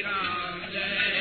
Ram Jai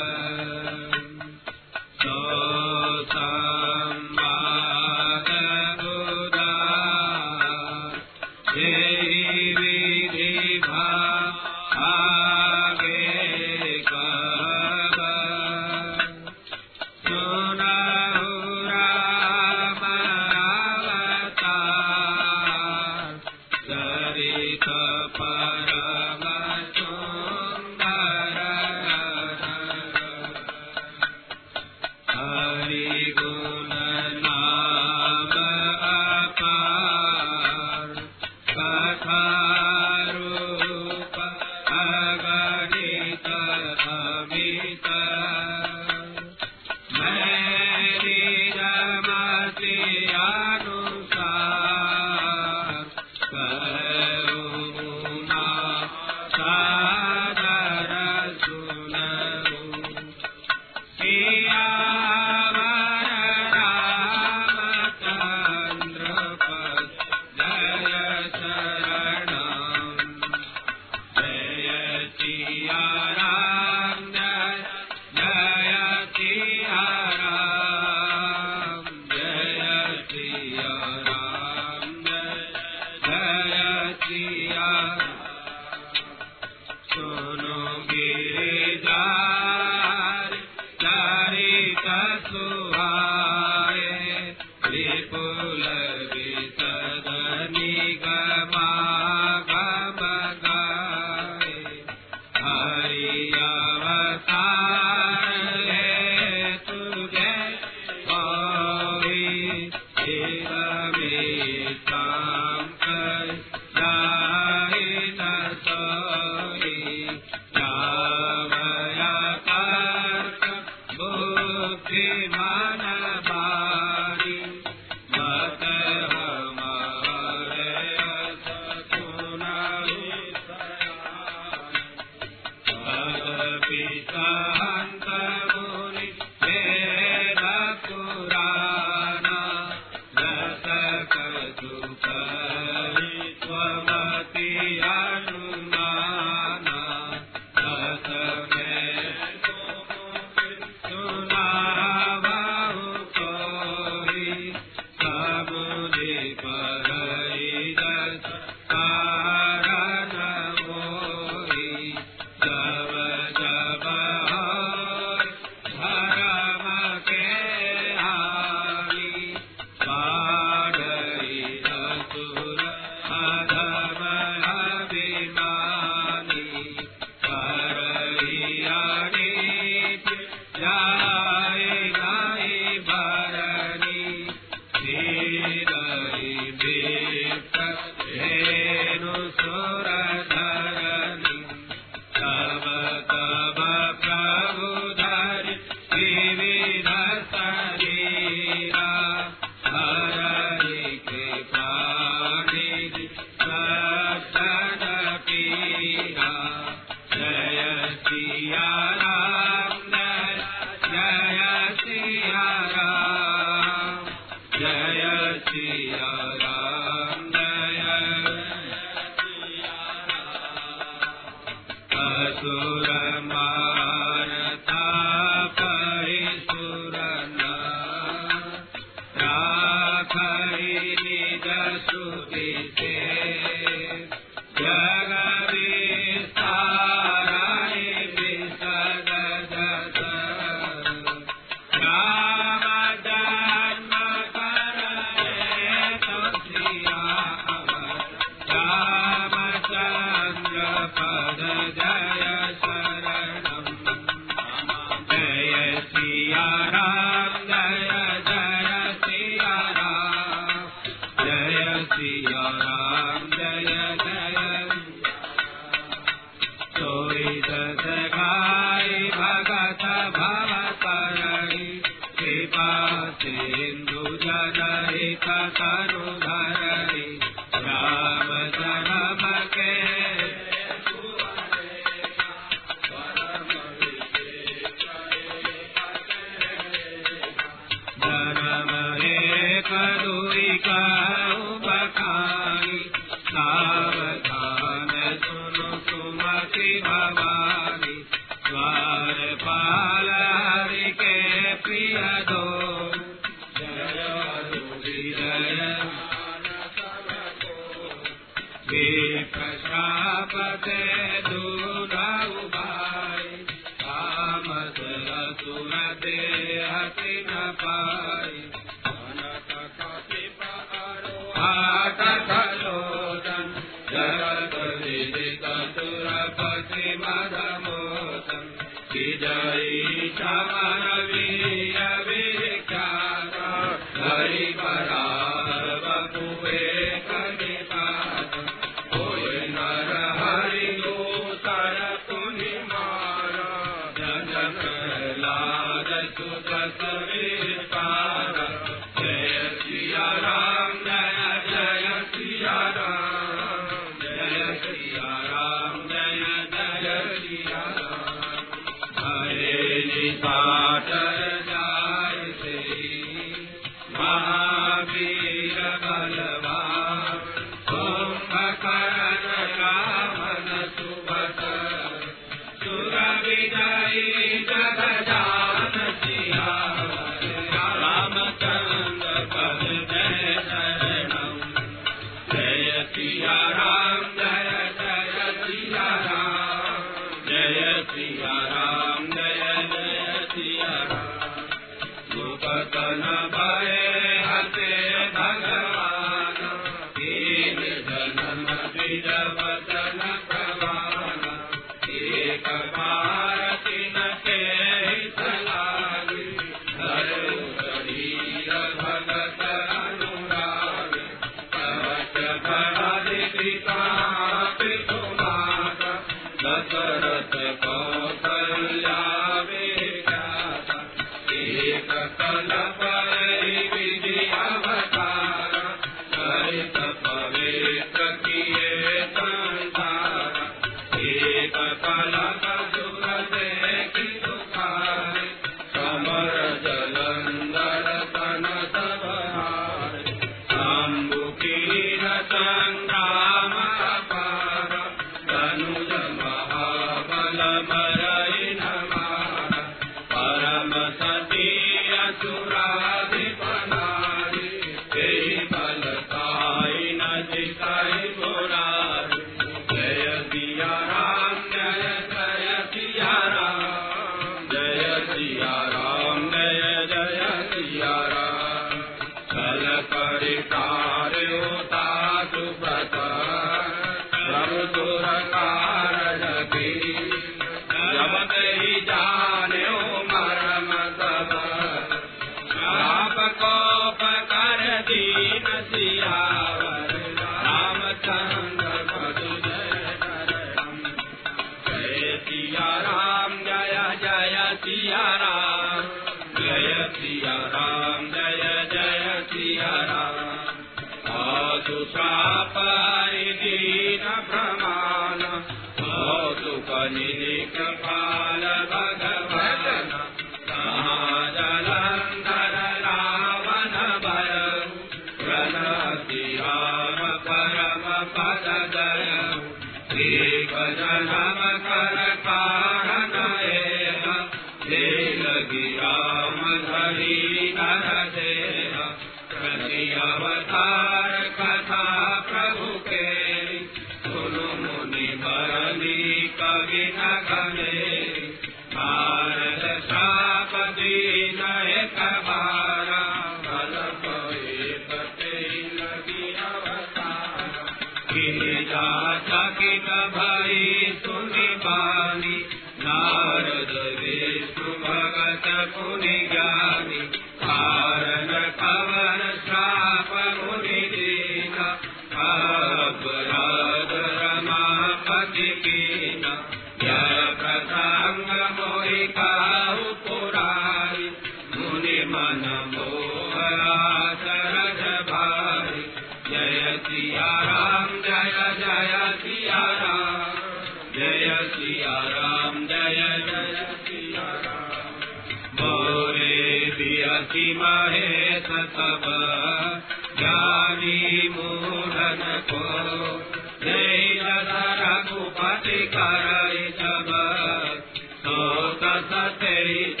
परम Puneet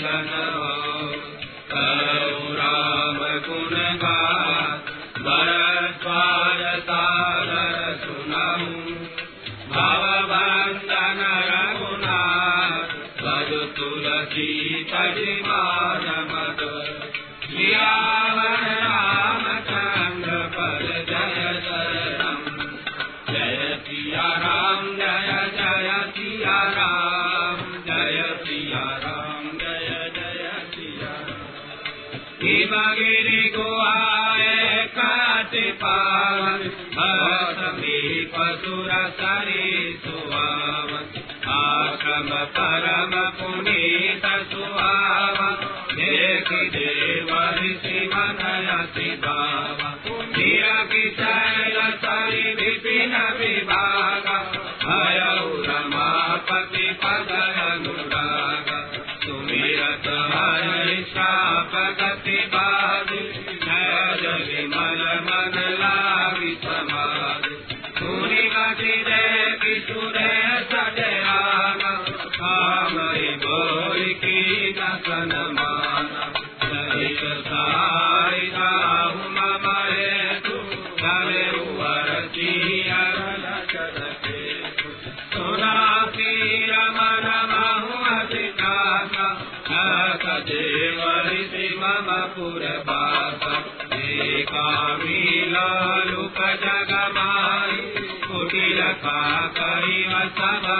Bye-bye.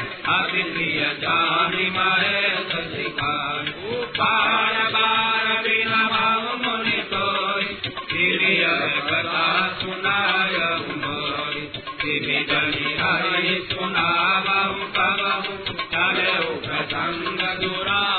अभिप्रिय जानी महेश शिकार बार बार बिना भाव मुनि तोय प्रिय कथा प्रसंग दुरा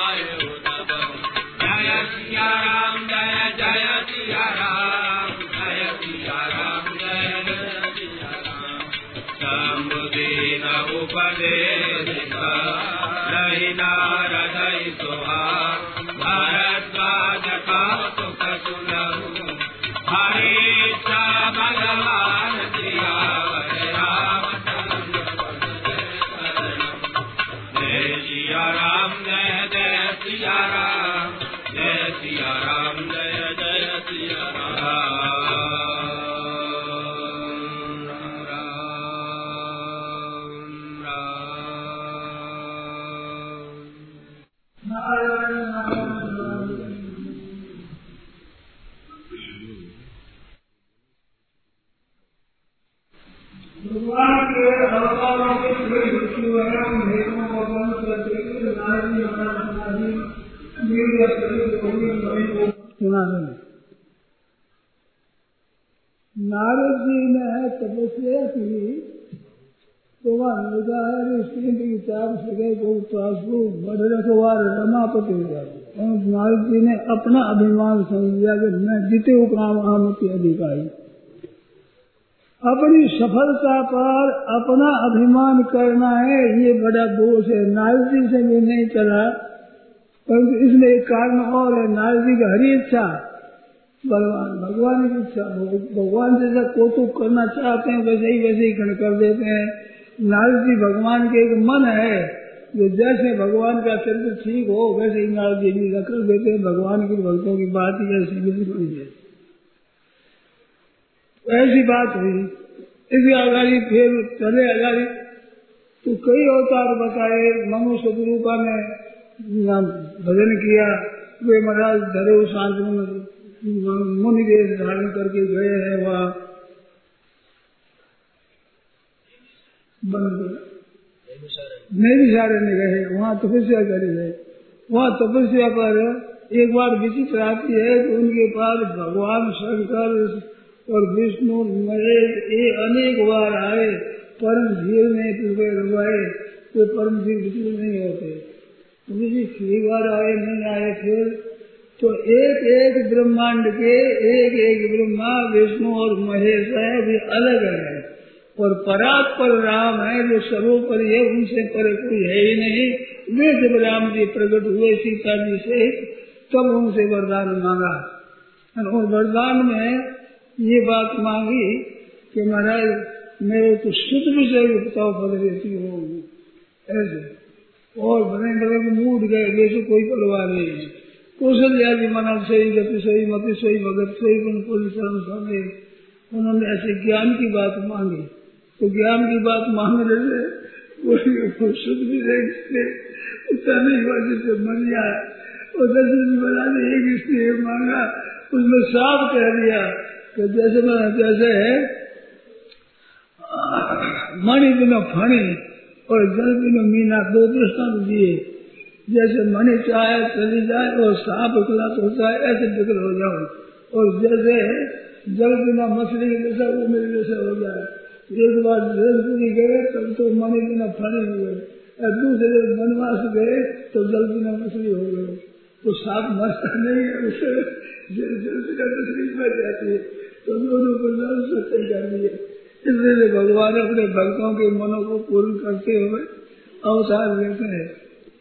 नारद जी ने अपना अभिमान समझ लिया कि मैं जीते काम आमति अधिकारी अपनी सफलता पर अपना अभिमान करना है ये बड़ा दोष है नारद जी से भी नहीं चला परंतु इसमें एक कारण और है नारद जी की हरी इच्छा भगवान भगवान की इच्छा भगवान जैसा कौतुक करना चाहते हैं वैसे ही वैसे ही कर देते हैं नारद जी भगवान के एक मन है, जो जैसे भगवान का चरित्र ठीक हो, वैसे ही नारद जी भी रख देते हैं, भगवान के भक्तों की बात ही ऐसी बिल्कुल है ऐसी बात हुई। इसी आगारी फिर चले आगारी तो कई अवतार बताए मनु सदरूपा ने भजन किया। वे महाराज धरे शांत मुनि देश धारण करके गए हैं वहाँ। नहीं सारे ने गए वहाँ तपस्या करे गए वहाँ तपस्या पर एक बार विचित्र आती है कि उनके पास भगवान शंकर और विष्णु महेश ये अनेक बार आए परम धीर में पीछे रुआए तो परम धीर विचलित नहीं होते। किसी बार आए नहीं आए फिर तो एक एक ब्रह्मांड के एक एक ब्रह्मा विष्णु और महेश है वे अलग है। और परात पर राम है, जो सर्वोपरि है, उनसे पर कोई है ही नहीं। वे जब राम जी प्रकट हुए सीता जी से, तब उनसे वरदान मांगा। और वरदान में ये बात मांगी कि महाराज, मेरे तो शुद्ध विषय बताओ पद रहती हो ऐसे। और बने बने मूड गए जैसे कोई परवाह नहीं। है कौशल्या जी मना सही गति, सही मति, सही भगत, सही पुल उन्होंने ऐसे ज्ञान की बात मांगी। तो ज्ञान की बात मांगने से वो शुद्ध विषय उत्तर नहीं हुआ जिससे मन जाए। और दशरथ महाराज ने एक स्त्री मांगा, उसमें साफ़ कह दिया कि जैसे मैं जैसे है, मणि बिना फणी और जल बिना मीना दो दृष्टांत दिए। जैसे मणि चाहे, चली जाए और सांप विकलात होता है ऐसे विकल हो जाओ। और जैसे जल बिना मछली के जैसा वो मेरे जैसे हो जाए। एक बार जलपुरी गए तब तो मणि बिना फणी हो गए और दूसरे वनवास गए तो जल बिना मछली हो गए तो सांप मरता नहीं है उसे जल बिना मछली मर जाती है तो दोनों को जल सत्य कर दिए इसलिए भगवान अपने भक्तों के मनों को पूर्ण करते हुए अवतार लेते हैं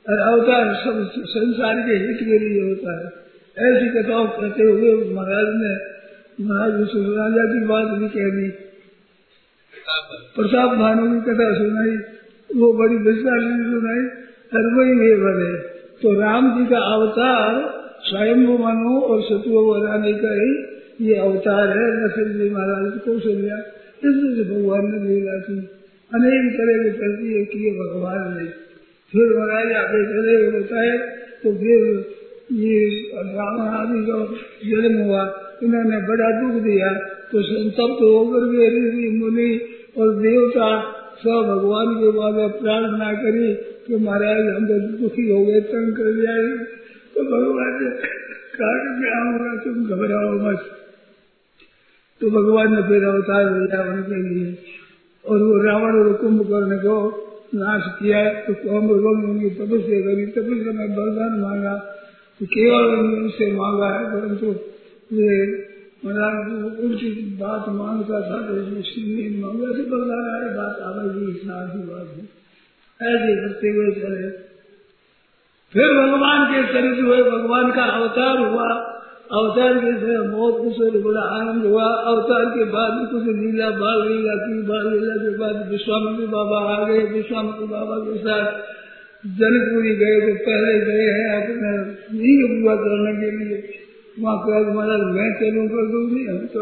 और अवतार सब संसार के हित के लिए होता है ऐसी कथाओं कहते हुए महाराज ने महाराज राजा की बात भी कह दी प्रताप भानु की कथा सुनाई, वो बड़ी विस्तार सुनाई और वही वे बने तो राम जी का अवतार स्वयं मनु और शत्रु बनाने का ही ये अवतार है, नरसिंह जी महाराज को कौशल्या। इसलिए भगवान ने लीला की। अनेक तरह के करती किए भगवान ने। फिर महाराज आगे चले होता है तो फिर ये रावण आदि का जन्म हुआ। इन्होंने बड़ा दुख दिया। तो संतप्त होकर भी ऋषि मुनि और देवता सब भगवान के बाद प्रार्थना करी कि महाराज, हम तो दुखी हो गए, तंग कर जाएँगे तो भगवान ने कहा क्या होगा तुम घबराओ मत। तो भगवान ने फिर अवतार दिया उनके लिए और वो रावण और कुंभकर्ण को नाश किया। तो कुंभकर्ण उनकी तपस्या करी। तपस्या में वरदान मांगा तो केवल उनसे मांगा है, परंतु ये उनकी बात माँगता था तो इसमें मांगा से वरदान आए, बात आवेगी की बात है। ऐसे करते हुए चले। फिर भगवान के चरित्र हुए, भगवान का अवतार हुआ। अवतार के से बहुत कुछ बड़ा आनंद हुआ। अवतार के बाद कुछ लीला, बाल लीला की, बाल लीला के बाद विश्वामित्र बाबा आ गए। विश्वामित्र बाबा के साथ जनकपुरी गए तो पहले गए हैं, अपने नींद पूरा करने के लिए। वहाँ कहा महाराज, मैं चलूँ कर दूँगी हम तो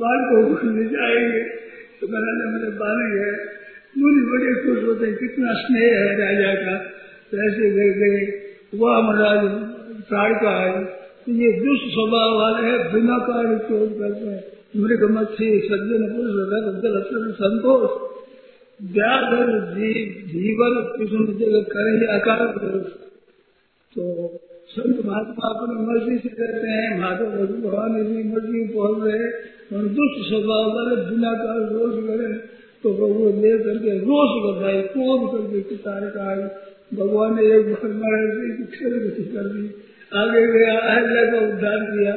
बाल को ले जाएँगे। तो महाराज मेरे बाने गए मुझे बड़े खुश होते हैं, कितना स्नेह है राजा का। तो ऐसे गए गए, वह महाराज, प्राण का है। तो ये दुष्ट स्वभाव वाले है, बिना कार्य क्रोध करते हैं। मृग मच्छी, सज्जन, पुरुष संतोष। व्याधर जीव जीवन किसी जगह करेंगे अकार तो संत महात्मा अपनी मर्ज़ी से कहते हैं माधव भगवान अपनी मर्ज़ी पहुँच रहे और दुष्ट स्वभाव वाले बिना काल रोष करे तो वो ले करके रोष बताए क्रोध करके कितारे का भगवान ने एक बार महाराज कर दी। आगे गया अहल्या का उद्धार किया।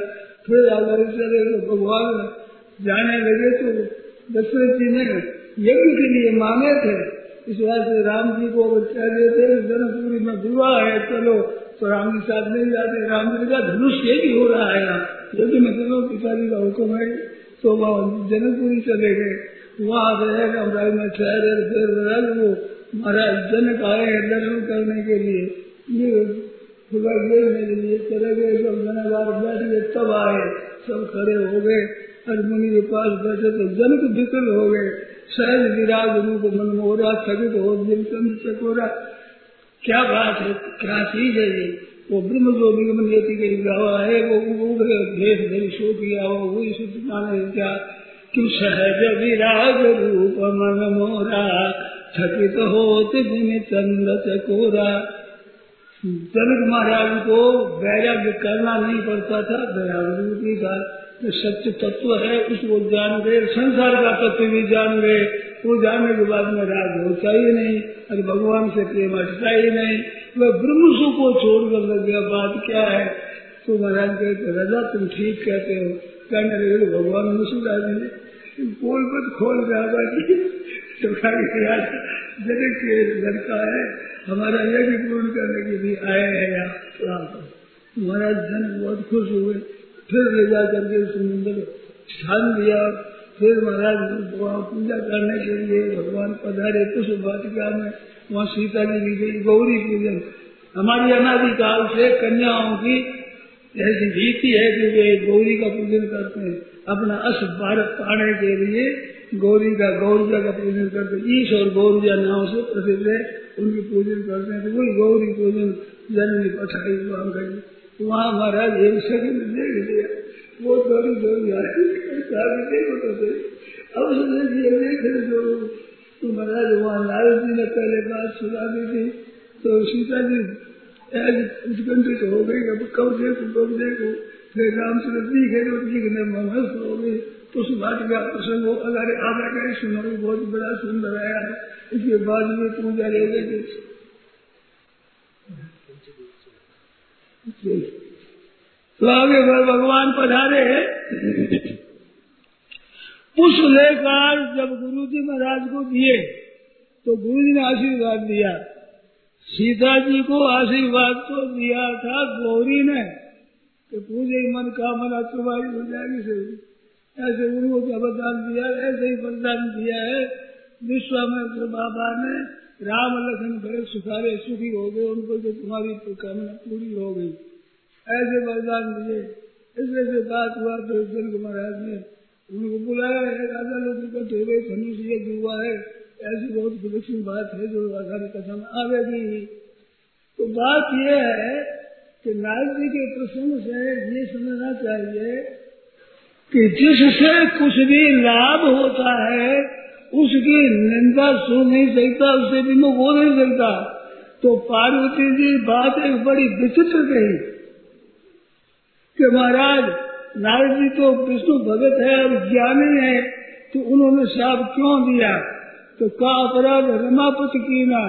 फिर आगे चले तो भगवान जाने लगे तो दशरथ जी ने यज्ञ के लिए मांगे थे। इस वजह से राम जी को कह देते जनकपुरी में विवाह है, चलो। तो राम जी साथ नहीं जाते, राम जी का धनुष यज्ञ हो रहा है यहाँ। यज्ञ में चलो पिताजी का हुक्म है तो वह जनकपुरी चले गए। वहाँ रहे राज में ठहरे फिर वो महाराज जनक आए हैं दर्शन करने के लिए। ये सुबह गए मेरे लिए चले गए जब मैंने बार बैठ गए, तब आए। सब खड़े हो गए। और मुनि के पास बैठे तो जनक विकल हो गए। सहज विराज रूप मनमोरा थगित हो चंद्र चकोरा। क्या बात है? क्या चीज़ है ये? वो ब्रह्म जो निगम नीति के है, वो उग्र धरी शो किया वो वही सूचना क्या कि सहज विराज रूप मन मोरा, थकित होते दिन चंद्र चकोरा। जनक महाराज को वैराग्य करना नहीं पड़ता था, वैराग्य का सत्य तत्व है, उसको जान गए, संसार का तत्व भी जान गए। वो जानने के बाद में राग होता ही नहीं अरे भगवान से प्रेम हटता ही नहीं। वह ब्रह्म सुख को छोड़कर लग गया, बात क्या है? तो महाराज कहते राजा, तुम ठीक कहते हो। कहने लगे तो भगवान ने सुना दी बोल मत खोल रहा तो जनक के लड़का है, हमारा यज्ञ पूर्ण करने के लिए आए हैं यहाँ महाराज धन बहुत खुश हुए। फिर ले जा करके सुंदर स्थान दिया फिर महाराज पूजा करने के लिए भगवान पधारे पुष्प वाटिका में वहाँ सीता जी की गई, गौरी पूजन। हमारी अनादिकाल से कन्याओं की ऐसी रीति है कि वे गौरी का पूजन करते हैं। अपना अस भारत पाने के लिए गौरी का गौरजा का पूजन करते ईश और गौरिया नाम से प्रसिद्ध है, उनकी पूजन करते हैं। तो वही गौरी पूजन जननी पठाई वहाँ गई वहाँ महाराज एक सेकंड देख लिया। वो दौड़ी दौड़ी आए देखो तो अब उसने देख रहे जो तो महाराज वहाँ नारद जी ने, पहले बात सुना दी थी। तो सीता जी उत्कंठित हो गई। अब कब देखो कब देखो? फिर रामचंद्र जी गए दिखने मस्त हो गई। तो उस बात का प्रसंग हो, अगर आधा का सुनो बहुत बड़ा सुंदर आया है। इसके बाद में पूजा ले गए तो आगे भगवान पधारे पुष्प लेकर जब गुरु जी महाराज को दिए तो गुरु जी ने आशीर्वाद दिया। सीता जी को आशीर्वाद तो दिया था गौरी ने, कि पूजे मन का मन तुम्हारी हो जाएगी सही। ऐसे गुरु को वरदान दिया, ऐसे ही वरदान दिया है। विश्वामित्र बाबा ने राम लखन भरत सुखारे सुखी हो गए, उनको जो तुम्हारी कामना पूरी हो गई। ऐसे वरदान दिए। इसलिए से बात हुआ तो जनक महाराज ने उनको बुलाया है राजा लोग इकट्ठे हुए धनुष यज्ञ हुआ है, ऐसी बहुत विलक्षण बात है जो आधार कथा में आवेगी तो बात यह है कि नारद जी के प्रसंग से ये समझना चाहिए कि जिससे कुछ भी लाभ होता है, उसकी निंदा सुन नहीं सकता उससे विमुख हो नहीं सकता तो पार्वती जी बात एक बड़ी विचित्र कही। कि महाराज, नारद जी तो विष्णु भगत है और ज्ञानी है तो उन्होंने साफ़ क्यों दिया? तो का अपराध रमापत की ना।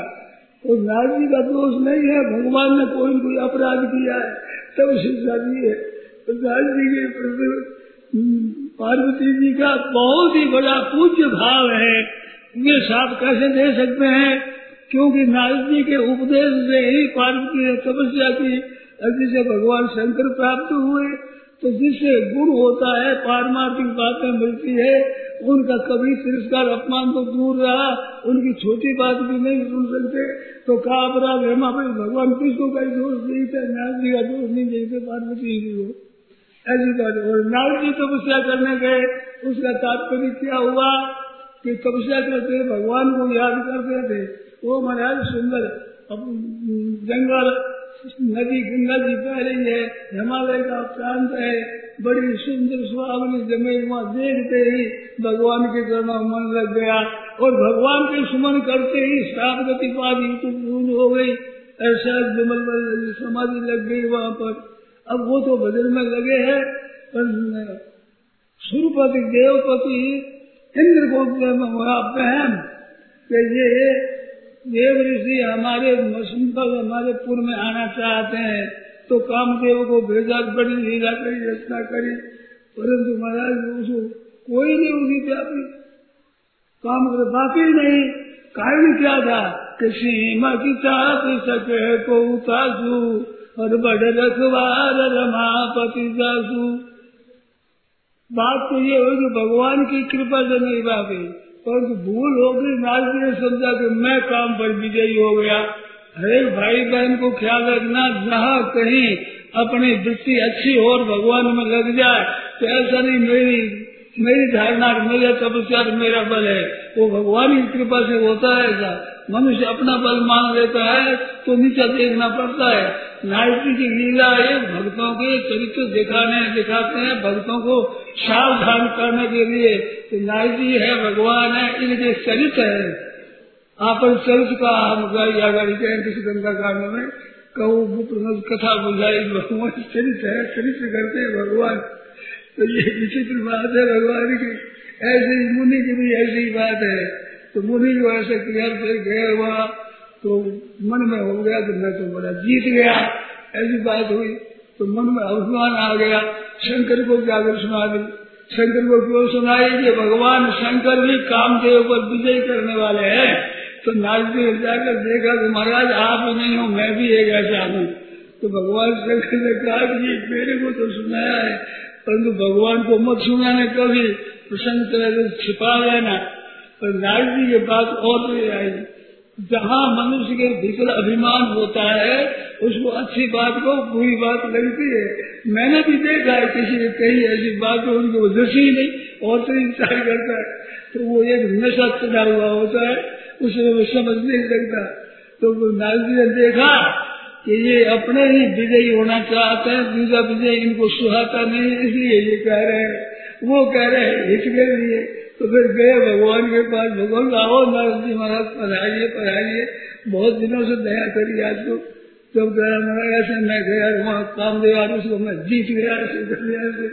तो नारद जी का दोष नहीं है, भगवान ने कोई कोई अपराध किया है। तब शिक्षा दी है तो नारद जी के प्रति पार्वती जी का बहुत ही बड़ा पूज्य भाव है। ये साफ़ कैसे दे सकते हैं? क्योंकि नारद जी के उपदेश से ही पार्वती ने तपस्या की। जिसे भगवान शंकर प्राप्त हुए तो जिससे गुण होता है, पारमार्थिक बातें मिलती है, उनका कभी तिरस्कार, अपमान तो दूर रहा, उनकी छोटी बात भी नहीं सुन सकते। तो का अपराध है भगवान किसको का दोष नहीं था नारद जी का दोष नहीं देते पार्वती जी को। ऐसी बात और नारद जी तपस्या करने गए, उसका तात्पर्य क्या हुआ कि तपस्या करते भगवान को याद करते थे वो महाराज, सुंदर जंगल नदी गंगा जी बह रही है, हिमालय का प्रांत है, बड़ी सुंदर सुहावनी ज़मीन वहाँ देखते ही भगवान के चरणों मन लग गया और भगवान के सुमन करते ही श्राप गति पादी तो हो गई। ऐसा विमल समाधि लग गई वहाँ पर। अब वो तो भजन में लगे है सुरपति, देवपति इंद्र को वहाँ बहन, कि ये देव ऋषि हमारे पर हमारे में आना चाहते हैं तो कामदेव को भेजा, बड़ी लीला करी, रचना करी। परंतु महाराज, उसको कोई नहीं उसी व्यापी काम कर, बाकी नहीं। कारण क्या था? कि सीमा की चाहत सके को उतासू और बड़ रखवार रमापति जासू। बात तो ये कि भगवान की कृपा से नहीं बाकी। परंतु भूल हो गई नारद ने समझा कि मैं काम पर विजयी हो गया। हरेक भाई बहन को ख्याल रखना, जहाँ कहीं अपनी दृष्टि अच्छी हो और भगवान में लग जाए तो ऐसा नहीं, मेरी मेरी धारणा मेरा तपस्या मेरा बल है। वो भगवान की कृपा से होता है ऐसा। मनुष्य अपना बल मान लेता है तो नीचा देखना पड़ता है। नायकी की लीला है, भक्तों के चरित्र दिखाने, दिखाते हैं, भक्तों को सावधान करने के लिए। तो जी है, भगवान है इनके चरित्र है, आपन चरित्र का हम किसी गंगा कांड में, कहूँ कथा बुझाई, भगवान चरित्र है, चरित्र करते हैं भगवान। तो ये विचित्र बात है भगवान की। ऐसी मुनि की भी ऐसी बात है। तो मुनि जो ऐसे क्रिया से गए हुआ तो मन में हो गया तो मैं तो बड़ा जीत गया। ऐसी बात हुई तो मन में अभिमान आ गया। शंकर को जाकर सुना दी। शंकर को क्यों सुनाई कि भगवान शंकर भी कामदेव पर विजय करने वाले हैं? तो नारद जाकर देखा कि महाराज, आप नहीं हो, मैं भी एक ऐसा हूँ। तो भगवान शंकर ने कहा कि मेरे को तो सुनाया है, परंतु भगवान को मत सुनाने कभी। प्रसन्न तरह से छिपा लेना पर नारद के बात और आई। जहाँ मनुष्य के भीतर अभिमान होता है उसको अच्छी बात को बुरी बात लगती है। मैंने भी देखा है किसी ने कही ऐसी बात तो उनको दसी नहीं, और तो इंतज़ार करता है। तो वो एक नशा चढ़ा हुआ होता है उसे वो समझ नहीं सकता। तो जी ने देखा कि ये अपने ही विजयी होना चाहते हैं, दूसरा विजय इनको सुहाता नहीं, इसलिए ये कह रहे हैं। वो कह रहे हैं इसके लिए तो फिर गए भगवान के पास, भगवान, आओ नारद जी महाराज पढ़ाइए पढ़ाइए बहुत दिनों से दया करी आज तो। जब गया महाराज ऐसे मैं गया वहाँ काम दे उसको मैं जीत गया ऐसे से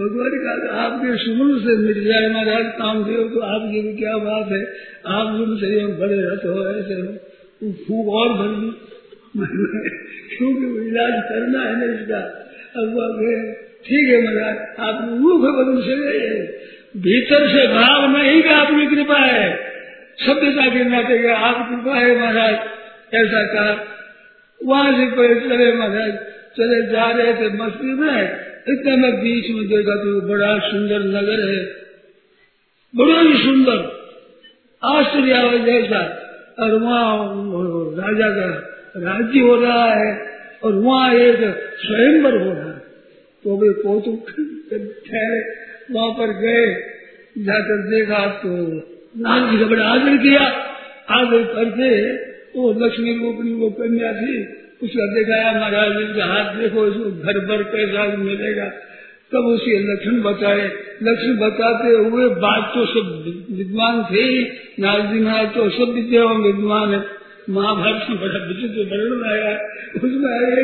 भगवान का आपके सुमन से मिल जाए महाराज काम दे तो आपकी भी क्या बात है आप सुन सही बड़े रथ हो ऐसे हो खूब और भर दी क्योंकि इलाज करना है ना, इसका। अब ठीक है महाराज, आप रूप बदल से भीतर से भाव नहीं का अपनी कृपा है सभ्यता के नाते आप कृपा है महाराज ऐसा कहा वहाँ से कोई चले महाराज चले जा रहे थे मस्ती में। इतने में बीच में देखा तो बड़ा सुंदर नगर है। बड़ा ही सुंदर। आश्चर्य जैसा और वहाँ राजा का राज्य हो रहा है और वहाँ एक स्वयंवर हो रहा है। तो वे कौतुक ठहरे वहाँ पर गए। जाकर देखा तो नाग जी का बड़ा आदर किया। आदर करके वो लक्ष्मी रूपनी वो कन्या थी उसका दिखाया महाराज का हाथ देखो इसको घर भर पैसा मिलेगा तब उसे लक्षण बताए लक्षण बताते हुए बात तो सब विद्वान थे नारद जी महाराज तो सब विद्या विद्वान है महाभारत में बड़ा विचित्र वर्णन आया उसमें आया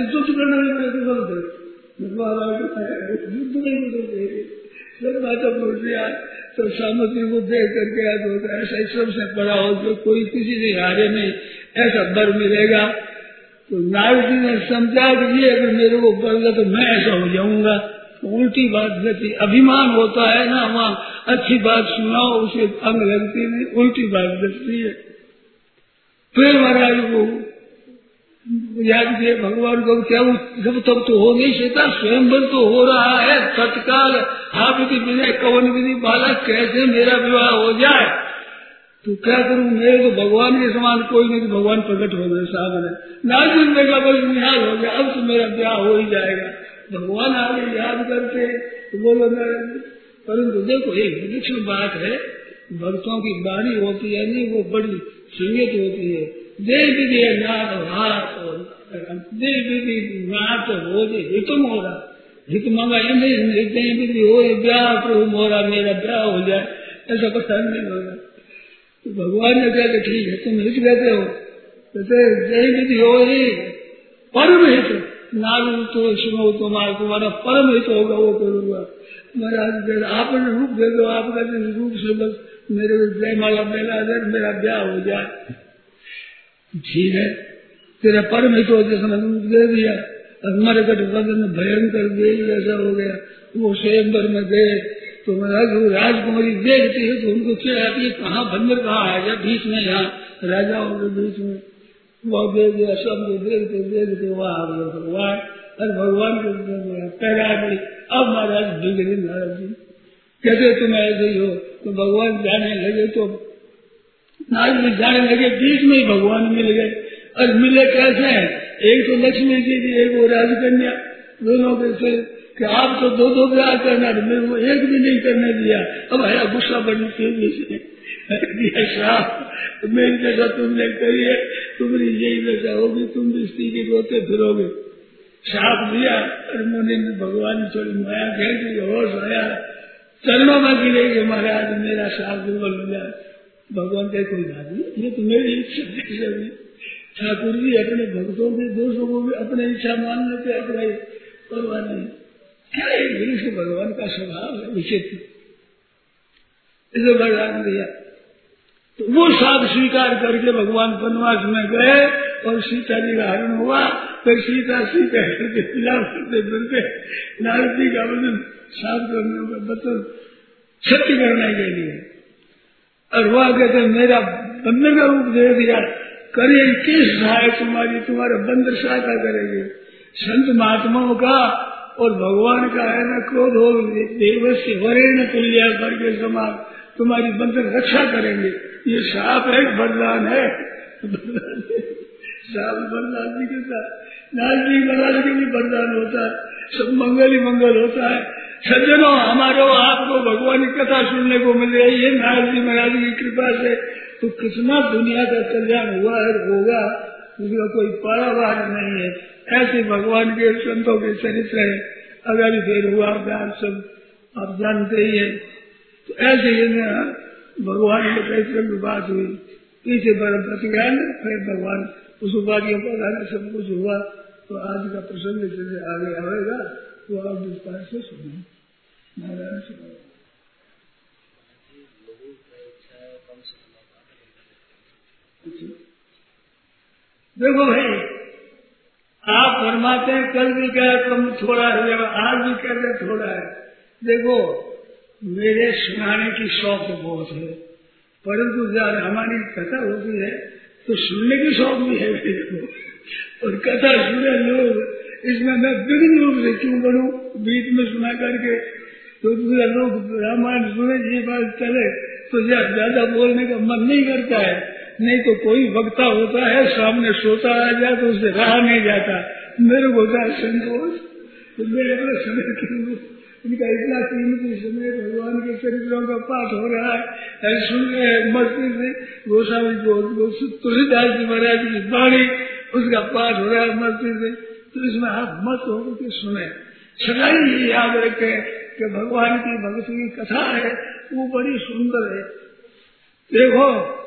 युद्ध करने में मेरे को युद्ध नहीं तो सामग्री को देख करके होता ऐसा सबसे बड़ा हो जो कोई किसी से हारे नहीं, ऐसा बर मिलेगा। तो नारद जी ने समझा कि ये अगर मेरे को बल तो मैं ऐसा हो जाऊँगा। तो उल्टी बात लगती अभिमान होता है ना, वहाँ अच्छी बात सुनाओ, उसे अंग लगती नहीं, उल्टी बात लगती है। फिर महाराज को याद किए भगवान को क्या जब तब तो हो नहीं सकता स्वयं तो हो रहा है। तत्काल हा विधि विजय कवन विधि बालक, कैसे मेरा विवाह हो जाए? तो क्या करूँ? मेरे तो भगवान के समान कोई नहीं तो भगवान प्रकट हो गए सामने नाजिन मेरा बस निहाल हो गया, अब तो मेरा ब्याह हो ही जाएगा। भगवान आगे याद करके तो बोलो परंतु देखो, एक विलक्षण बात है, भक्तों की बाणी होती है नहीं, वो बड़ी संगत होती है। प्रभु मोरा मेरा ब्याह हो जाए ऐसा नहीं होगा तो भगवान ने कहा ठीक है तुम हित कहते हो कहते जय विधि हो ही परम हित नालू तो सुनो तुम्हारा तुम्हारा परम हित होगा वो करूँगा महाराज आपने रूप दे दो आपका रूप से बस मेरे को जय माला मेरा ब्याह हो जाए। ठीक है। तेरा परम हित जैसा दे दिया। हमारे गठबंधन में भयंकर देवी जैसा हो गया। वो स्वयंवर में गए। तो राजकुमारी देखती है तो उनको क्या आती है कहाँ बंदर कहाँ आ गया बीच में यहाँ राजाओं के बीच में। वह दे दिया सब देखते देखते, वहाँ भगवान। अरे भगवान के पैरा गई अब महाराज बिगड़ी महाराज जी कहते, तुम ऐसे ही हो। तो भगवान जाने लगे तो नारद जी जाने लगे, बीच में ही भगवान मिल गए। और मिले कैसे हैं? एक तो लक्ष्मी जी थी एक वो राजकन्या। दोनों के से कि आप तो दो दो ब्याह करना मेरे को एक भी नहीं करने दिया। अब आया गुस्सा बढ़ने से। दिया मेरी जगह तुमने करी है, तुम्हारी यही दशा होगी, तुम भी स्त्री के रोते फिरोगे। साफ़ दिया, और मुनि ने भगवान थोड़ी माया कह दी, होश आया। चरणों में गिरेगी महाराज, मेरा साफ़ दुर्बल हो जाए भगवान कहे, कोई बात नहीं, ये तो मेरी इच्छा है ठाकुर जी अपने भक्तों के दोषों को भी अपने इच्छा मान लेते भाई परवाह नहीं। भगवान का स्वभाव है विचित्र? इसे भगवान दिया। तो वो साथ स्वीकार करके भगवान वनवास में गए और सीता जी का हरण हुआ। फिर सीता सीता करके फ़िलहाल करते फिरते नारद का वज़न साफ़ करने का बतन सत्य करने के लिए। और वह कहते मेरा बंदर का रूप दे दिया करे किस सहाय तुम्हारी? तुम्हारे बंदर सहायता करेंगे। संत महात्माओं का और भगवान का है न क्रोध हो, देवस्य वरेण तुल्य करके समान तुम्हारी बंधन रक्षा करेंगे। ये साफ़ है वरदान है। साफ़ वरदान जी के साथ नाथ जी महाराज के भी वरदान होता है। सब मंगल ही मंगल होता है। सज्जनों, हमारो आपको भगवान की कथा सुनने को मिल रही है। नाथ जी महाराज की कृपा से तो कितना दुनिया का कल्याण हुआ है होगा उसका कोई पारावार नहीं है। ऐसे भगवान के संतों के चरित्र है। अगर फिर हुआ प्यार सब आप जानते ही है तो ऐसे ही भगवान के चरित्र की बात हुई। पीछे बर्फ़ बच गया फिर भगवान उस उपाधियों पर सब कुछ हुआ तो आज का प्रसंग आगे आएगा। विस्तार से सुने नारायण सुना देखो भाई, आप फरमाते हैं, कल भी कहा कम थोड़ा है आज भी कह रहे थोड़ा है। देखो, मेरे सुनाने की शौक बहुत है, परंतु जब हमारी कथा होती है तो सुनने की शौक भी है मेरे को। और कथा सुने लोग इसमें मैं विभिन्न रूप से क्यों बनू बीच में सुना करके। तो दूसरा लोग रामायण सुने, ये बात चले तो ज़्यादा बोलने का मन नहीं करता है। नहीं तो कोई वक्ता होता है, सामने सोता आ जाए तो उससे रहा नहीं जाता। मेरे को होता है संतोष? तो मेरे अपने समय के इनका इतना कीमती समय भगवान के चरित्रों का पाठ हो रहा है। सुन रहे हैं, मस्ती से गोस्वामी को तुलसीदास जी महाराज की बाणी उसका पाठ हो रहा है मस्ती से। तो इसमें आप मत हो के सुने। सदाई ये याद रखे कि भगवान की भक्ति की कथा है, वो बड़ी सुंदर है। देखो,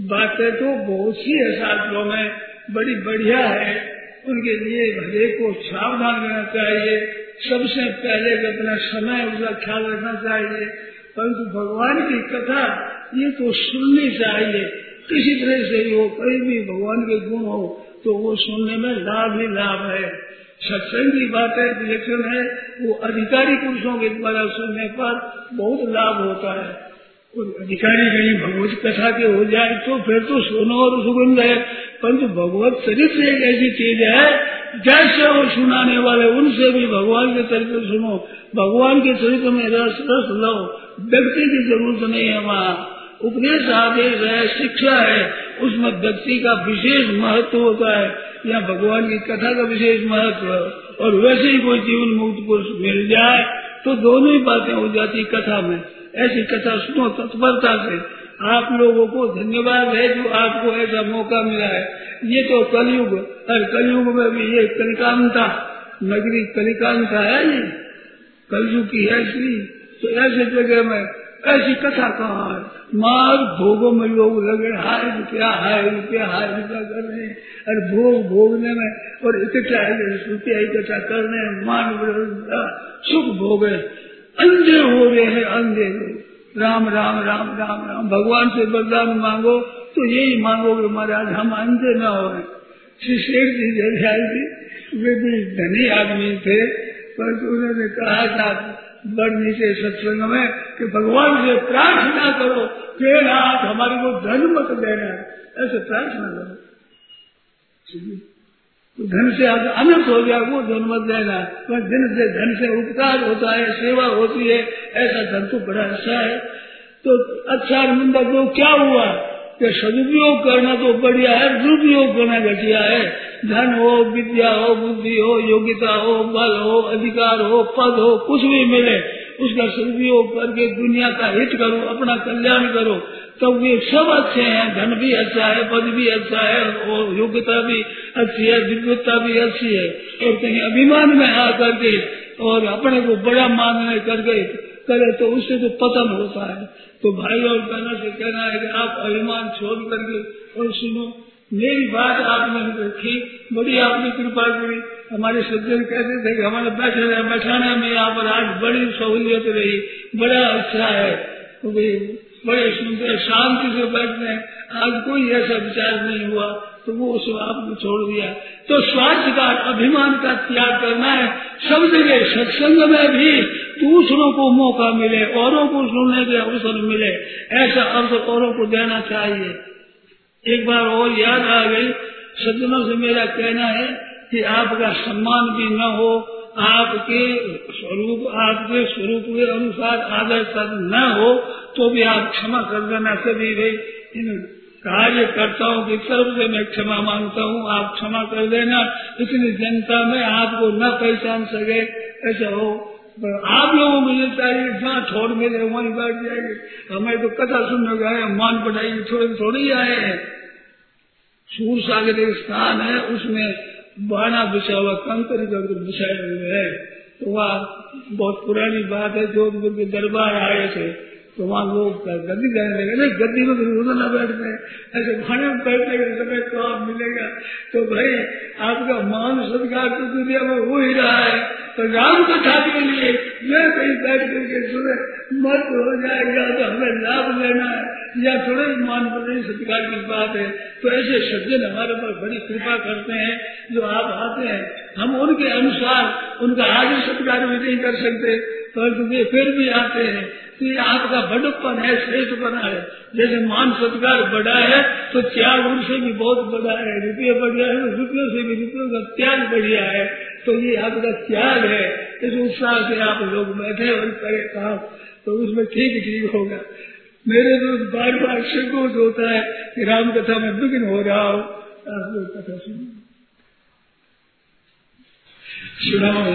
बातें तो बहुत सी है शास्त्रों में, बड़ी बढ़िया है। उनके लिए भले को सावधान रहना चाहिए। सबसे पहले अपना समय उसका ख्याल रखना चाहिए। परंतु भगवान की कथा, ये तो सुननी चाहिए। किसी तरह से हो, कहीं भी भगवान के गुण हो तो वो सुनने में लाभ ही लाभ है। सत्संग की बातें विलक्षण है, वो अधिकारी पुरुषों के द्वारा सुनने पर बहुत लाभ होता है। अधिकारी कहीं भगवत कथा के हो जाए तो फिर तो सोना और सुगंध है। परंतु भगवत चरित्र एक ऐसी चीज़ है, जैसे वो सुनाने वाले, उनसे भी भगवान के चरित्र सुनो। भगवान के चरित्र में रस रस लो व्यक्ति की ज़रूरत नहीं है वहाँ। उपदेश आदेश है, शिक्षा है। उसमें व्यक्ति का विशेष महत्व होता है। या भगवान की कथा का विशेष महत्व। और वैसे ही कोई जीवन मुक्त पुरुष मिल जाए तो दोनों ही बातें हो जाती कथा में। ऐसी कथा सुनो तत्परता से। आप लोगों को धन्यवाद है जो आपको ऐसा मौका मिला है। ये तो कलयुग, और कलयुग में भी ये कलिकांता, नगरी कलिकांता है ये। कलयुग की है श्री तो ऐसे जगह में ऐसी कथा कहा है। मार भोगों में लोग लगे, हाय रुपया हाय रुपया हाय रुपया कर रहे और भोग भोगने में और इकट्ठा रुपया इकट्ठा करने मान सुख भोगे। अंधे हो रहे हैं, अंधे लोग। राम राम राम राम राम। भगवान से वरदान मांगो तो यही मांगोगे महाराज, हम अंधे न हो श्री शेख जी जय जी वे भी धनी आदमी थे पर उन्होंने कहा था बड़ नीचे सत्संग में कि भगवान से प्रार्थना करो कि आप हमारे को धन मत देना। ऐसे प्रार्थना करो। तो धन से आज अनंत हो गया, वो धन मत देना। पर धन से धन से उपकार होता है, सेवा होती है, ऐसा धन तो बड़ा अच्छा है। तो अच्छा निंदा तो क्या हुआ? कि सदुपयोग करना तो बढ़िया है, दुरुपयोग करना घटिया है। धन हो, विद्या हो, बुद्धि हो, योग्यता हो, बल हो, अधिकार हो, पद हो, कुछ भी मिले, उसका सदुपयोग करके दुनिया का हित करो, अपना कल्याण करो तो वे सब अच्छे हैं, धन भी अच्छा है, पद भी अच्छा है, और योग्यता भी अच्छी है, दिव्यता भी अच्छी है, और कहीं अभिमान में आ करके और अपने को बड़ा मानने करके करे तो उससे तो पतन होता है। तो भाई और बहनों से कहना है कि आप अभिमान छोड़ करके और सुनो मेरी बात आपने रखी बड़ी आपने कृपा करी। हमारे सज्जन कहते थे कि हमारे बैठे रहे, बैठाने में यहाँ पर आज बड़ी सहूलियत रही, बड़ा अच्छा है। तो बड़े सुंदर, शांति से बैठने आज कोई ऐसा विचार नहीं हुआ तो वो उस आपने छोड़ दिया। तो स्वार्थ का अभिमान का त्याग करना है। सब जगह सत्संग में भी दूसरों को मौका मिले, औरों को सुनने के अवसर मिले। ऐसा अवसर औरों को देना चाहिए। एक बार और याद आ गई सज्जनों से मेरा कहना है कि आपका सम्मान भी न हो, आपके स्वरूप आपके स्वरूप के अनुसार आदर तक न हो तो भी आप क्षमा कर देना सभी वे इन कार्यकर्ताओं की तरफ़ से मैं क्षमा माँगता हूँ, आप क्षमा कर देना। इतनी जनता में आपको न पहचान सके, ऐसा हो। आप लोगों को ये चाहिए जहाँ छोड़ मिले वहीं बैठ जाएँगे। हमें तो कथा सुनने गए मान पढ़ाई थोड़े थोड़ी आए हैं। सूर सागर एक स्थान है, उसमें बाना बिछा हुआ, कंकर बिछाए हुए है। तो वह बहुत पुरानी बात है जोधपुर के दरबार आए थे तो वहाँ लोग गद्दी जाने लगे। नहीं, गद्दी में तो न बैठते ऐसे खाने में बैठने के समय तो आप मिलेगा। तो भाई, आपका मान सत्कार तो दुनिया में हो ही रहा है। तो राम कथा के लिए मैं कहीं बैठ करके सुने, मत हो जाएगा तो हमें लाभ लेना है, या थोड़े मान पर सत्कार की बात है। तो ऐसे सज्जन हमारे पर बड़ी कृपा करते हैं, जो आप आते हैं। हम उनके अनुसार उनका आगे सत्कार भी नहीं कर सकते, परंतु वे फिर भी आते हैं। ये आपका बड़प्पन है श्रेष्ठपन है। जैसे मान सत्कार बड़ा है तो त्याग उनसे भी बहुत बड़ा है। रुपये बढ़िया है तो रुपयों से भी रुपयों का त्याग बढ़िया है। तो ये आपका त्याग है। इस उत्साह से आप लोग बैठे और करे काम तो उसमें ठीक ठीक होगा। मेरे तो बार बार संकोच होता है कि राम कथा में विघ्न हो रहा हो। आप लोग कथा सुनो सुनाओ।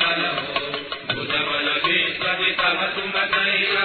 बल हो बुध बल विश्व तुम दैया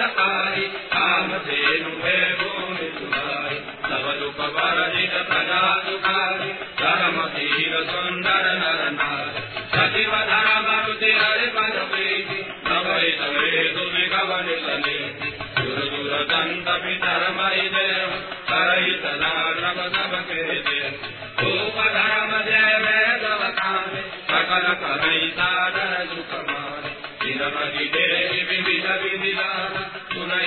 कालकारि कामधेनुभे भूमि सुधारि तव दुःखवरजित प्रजासुखारि धर्मधीर सुन्दर नर नारि सचिव धर्मरुति हरिपद प्रीति तवै तवे तुमि कवन सनेति गुरु गुर दन्त पितरमयि देव हरयि सदा नव नव के देव भूप धर्म जय वेद वकामे सकल करै सादर सुखमारे विधि विधि विधि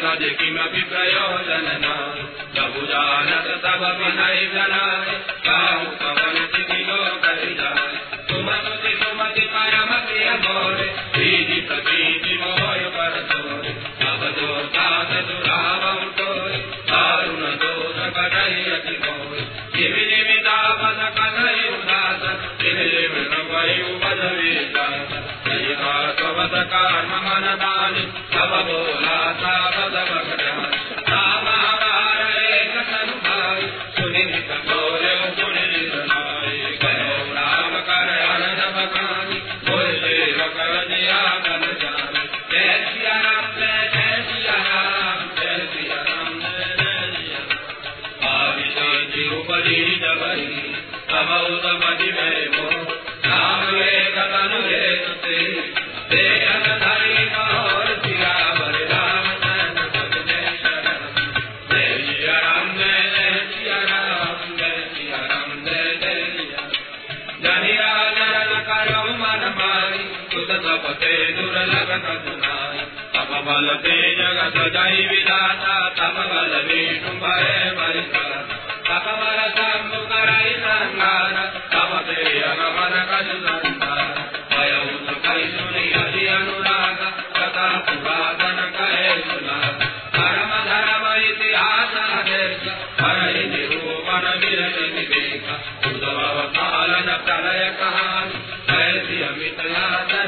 सद किमपि प्रयोजन न प्रभु जानत सब विनय जनाय काहु पवन सिद्धि लोक जाय सुमति सुमति परम प्रिय मोर प्रीति प्रतीति मोय पर तोर सब जो साथ दुरावम तोर दारुण दोष कटय अति मोर का ममन दान सब बोला सा बदम बलते जगत दैविदाता तम बल विष्णु भय परिकर तप बल सम्मुखराय संगार तप ते अगमन कज संसार। भयउत कै सुनि हरि अनुराग, तथा पुरातन कहे सुनार। धर्म धर्म इतिहास देश हर निरूपण विरत विवेक उद्भव कालन प्रलय कहान कैसी अमित यादन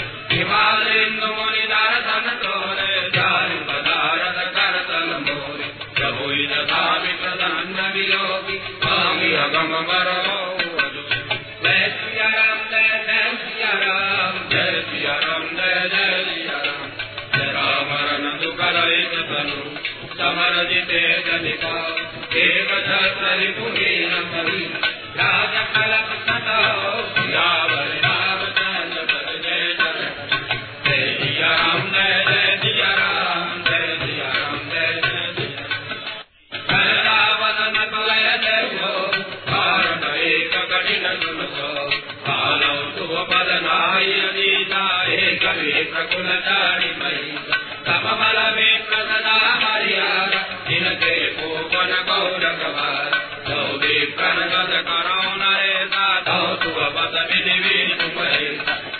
राजकलपतौ यावया ಕನಗದ ಕರೋಣ ರೇತಾ ಧಾತು ಬದ ವಿಧಿ ವಿಧಿ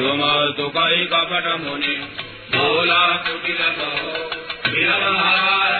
राम तु कुटिलतो विरमहार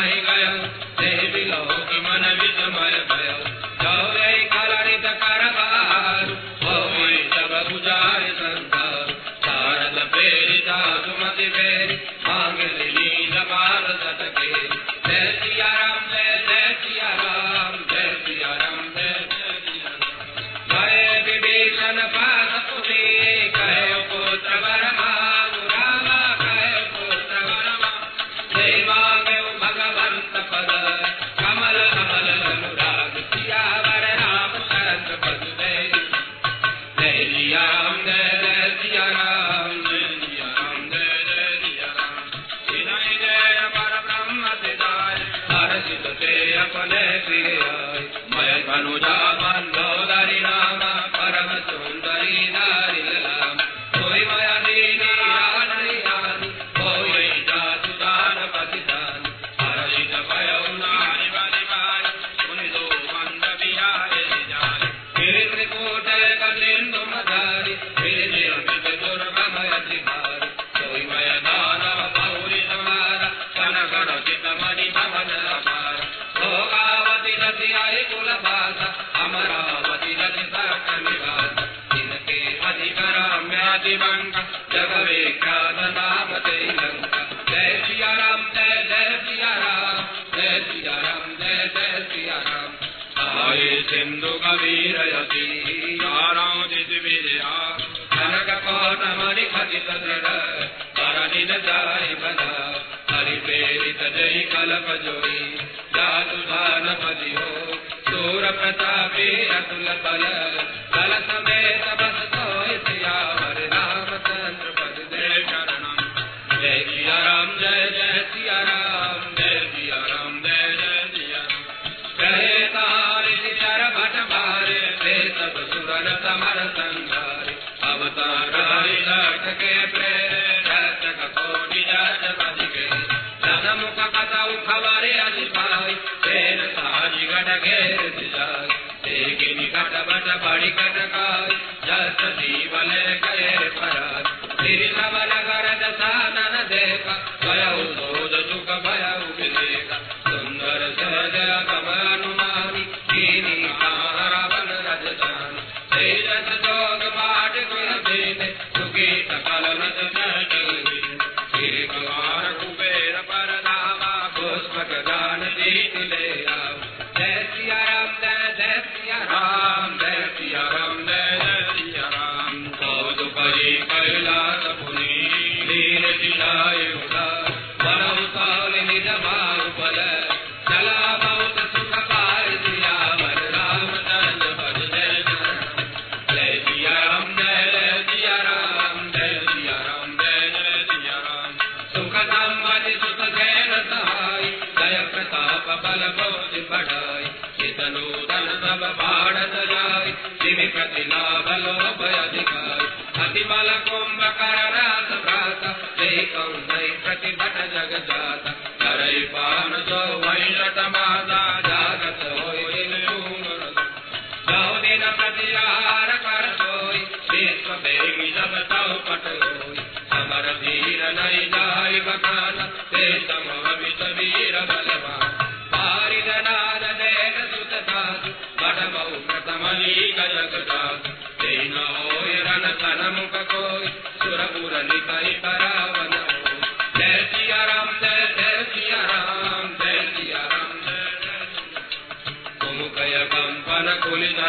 कुंभकर्ण गया गय देवी लोक मन विस्मय भय। प्रतिबल कुंभकरण रास भ्राता जय कौ जय प्रतिभट जग जाता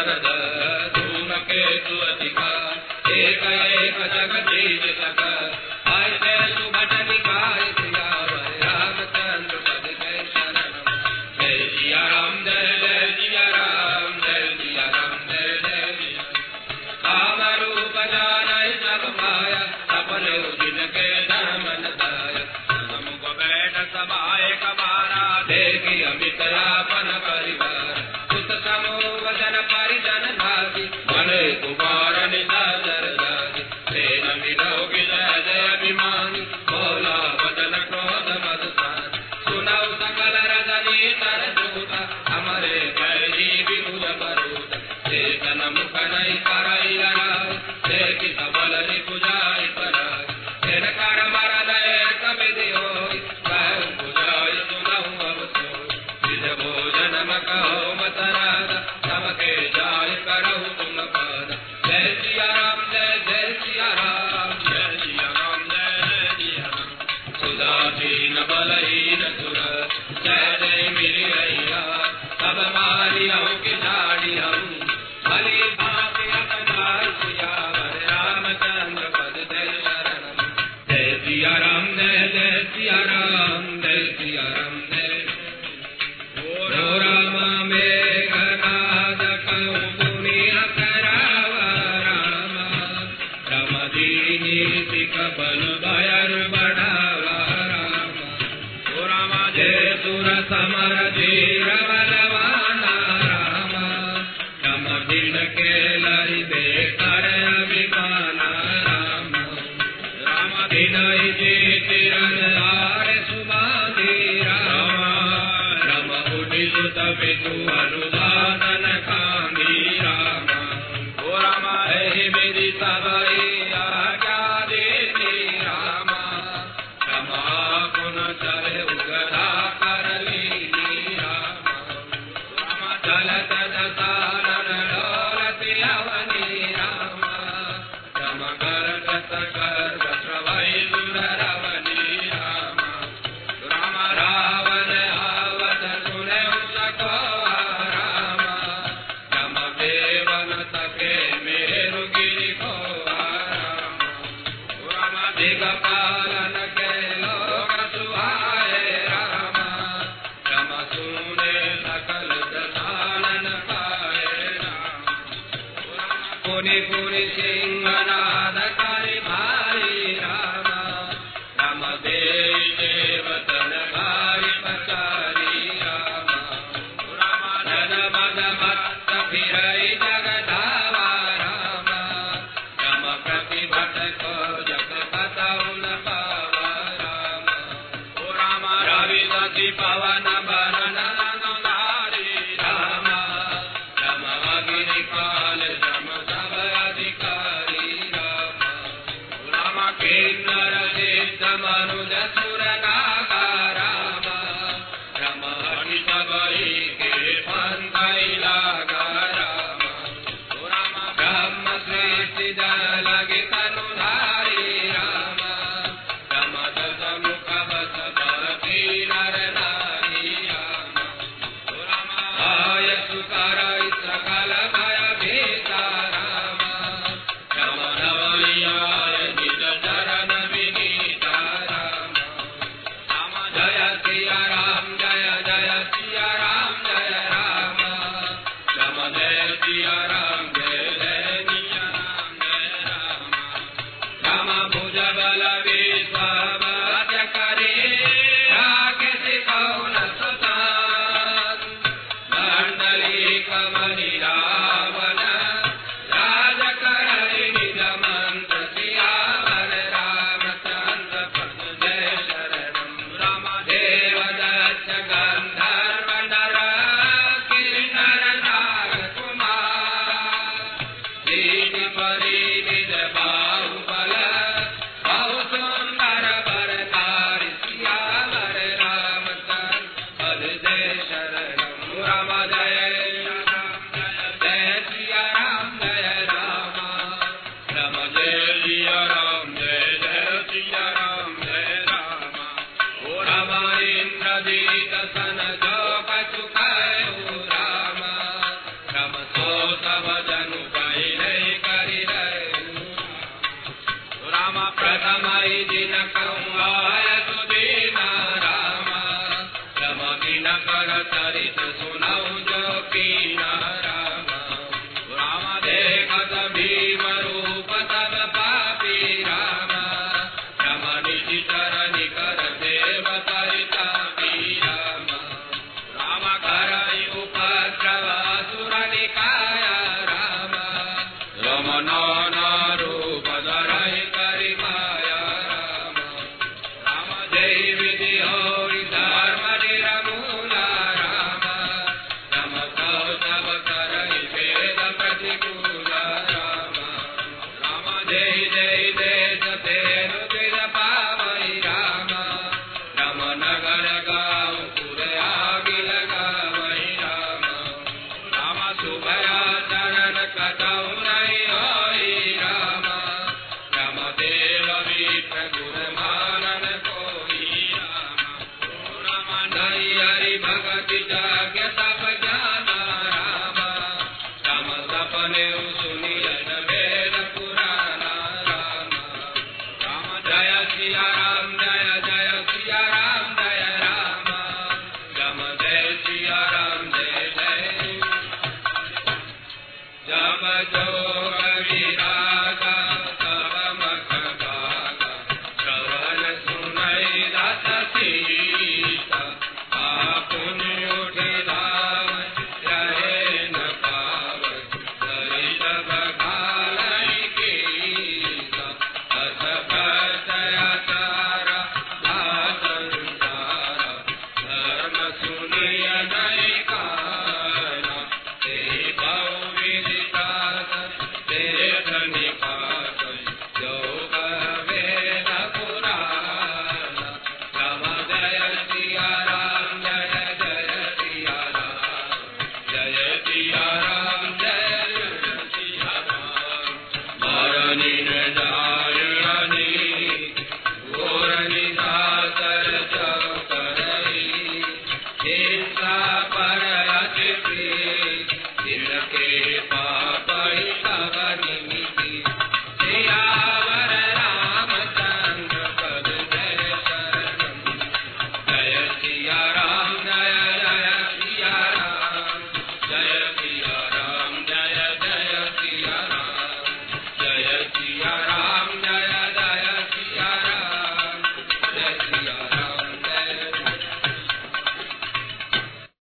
शरद धूमकेतु अधिका एक एक जगदीश सका